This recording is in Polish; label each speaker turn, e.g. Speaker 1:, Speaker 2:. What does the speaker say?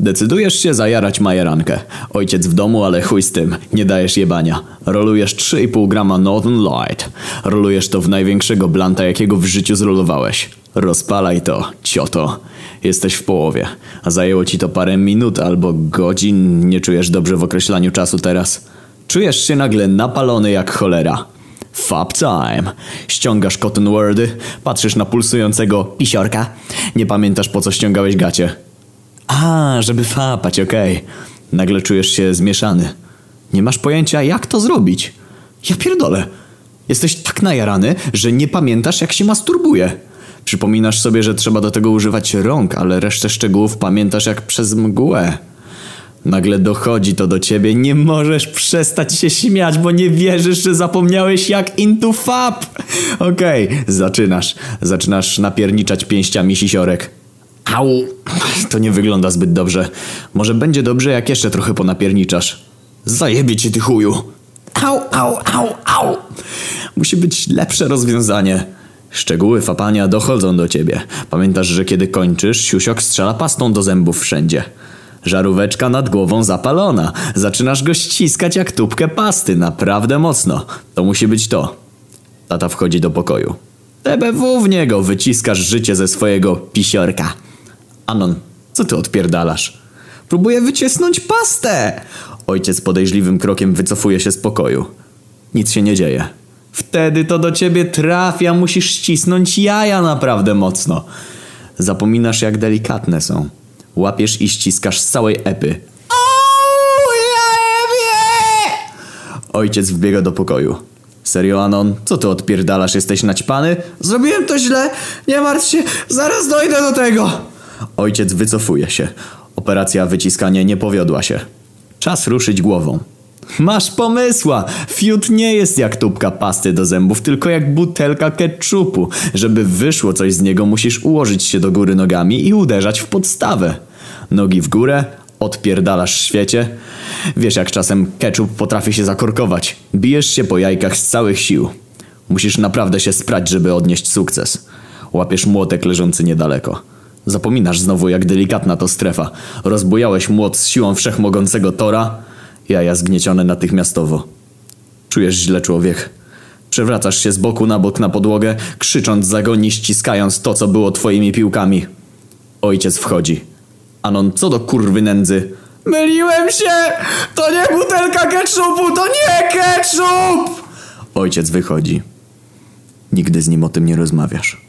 Speaker 1: Decydujesz się zajarać majerankę. Ojciec w domu, ale chuj z tym. Nie dajesz jebania. Rolujesz 3,5 grama Northern Light. Rolujesz to w największego blanta, jakiego w życiu zrolowałeś. Rozpalaj to, cioto. Jesteś w połowie. A zajęło ci to parę minut albo godzin. Nie czujesz dobrze w określaniu czasu teraz. Czujesz się nagle napalony jak cholera. Fab time. Ściągasz cotton wordy, patrzysz na pulsującego pisiorka. Nie pamiętasz po co ściągałeś gacie. A, żeby fapać, okej. Nagle czujesz się zmieszany. Nie masz pojęcia, jak to zrobić. Ja pierdolę. Jesteś tak najarany, że nie pamiętasz, jak się masturbuje. Przypominasz sobie, że trzeba do tego używać rąk, ale resztę szczegółów pamiętasz jak przez mgłę. Nagle dochodzi to do ciebie, nie możesz przestać się śmiać, bo nie wierzysz, że zapomniałeś jak into fap. Okej, zaczynasz. Zaczynasz napierniczać pięściami sisiorek. Au! To nie wygląda zbyt dobrze. Może będzie dobrze, jak jeszcze trochę ponapierniczasz. Zajebie cię ty chuju. Au, au, au, au! Musi być lepsze rozwiązanie. Szczegóły fapania dochodzą do ciebie. Pamiętasz, że kiedy kończysz, siusiok strzela pastą do zębów wszędzie. Żaróweczka nad głową zapalona. Zaczynasz go ściskać jak tubkę pasty, naprawdę mocno. To musi być to. Tata wchodzi do pokoju. TBW w niego wyciskasz życie ze swojego pisiorka. Anon, co ty odpierdalasz? Próbuję wycisnąć pastę! Ojciec podejrzliwym krokiem wycofuje się z pokoju. Nic się nie dzieje. Wtedy to do ciebie trafia, musisz ścisnąć jaja naprawdę mocno. Zapominasz jak delikatne są. Łapiesz i ściskasz z całej epy. Ojciec wbiega do pokoju. Serio, Anon? Co ty odpierdalasz? Jesteś naćpany?
Speaker 2: Zrobiłem to źle, nie martw się, zaraz dojdę do tego.
Speaker 1: Ojciec wycofuje się. Operacja wyciskania nie powiodła się. Czas ruszyć głową. Masz pomysła! Fiut nie jest jak tubka pasty do zębów, tylko jak butelka ketchupu. Żeby wyszło coś z niego, musisz ułożyć się do góry nogami i uderzać w podstawę. Nogi w górę, odpierdalasz świecie. Wiesz jak czasem ketchup potrafi się zakorkować. Bijesz się po jajkach z całych sił. Musisz naprawdę się sprać, żeby odnieść sukces. Łapiesz młotek leżący niedaleko. Zapominasz znowu, jak delikatna to strefa. Rozbujałeś młot z siłą wszechmogącego Tora. Jaja zgniecione natychmiastowo. Czujesz źle człowiek. Przewracasz się z boku na bok na podłogę, krzycząc zagoni, ściskając to, co było twoimi piłkami. Ojciec wchodzi. Anon, co do kurwy nędzy?
Speaker 2: Myliłem się, to nie butelka ketchupu, to nie ketchup.
Speaker 1: Ojciec wychodzi. Nigdy z nim o tym nie rozmawiasz.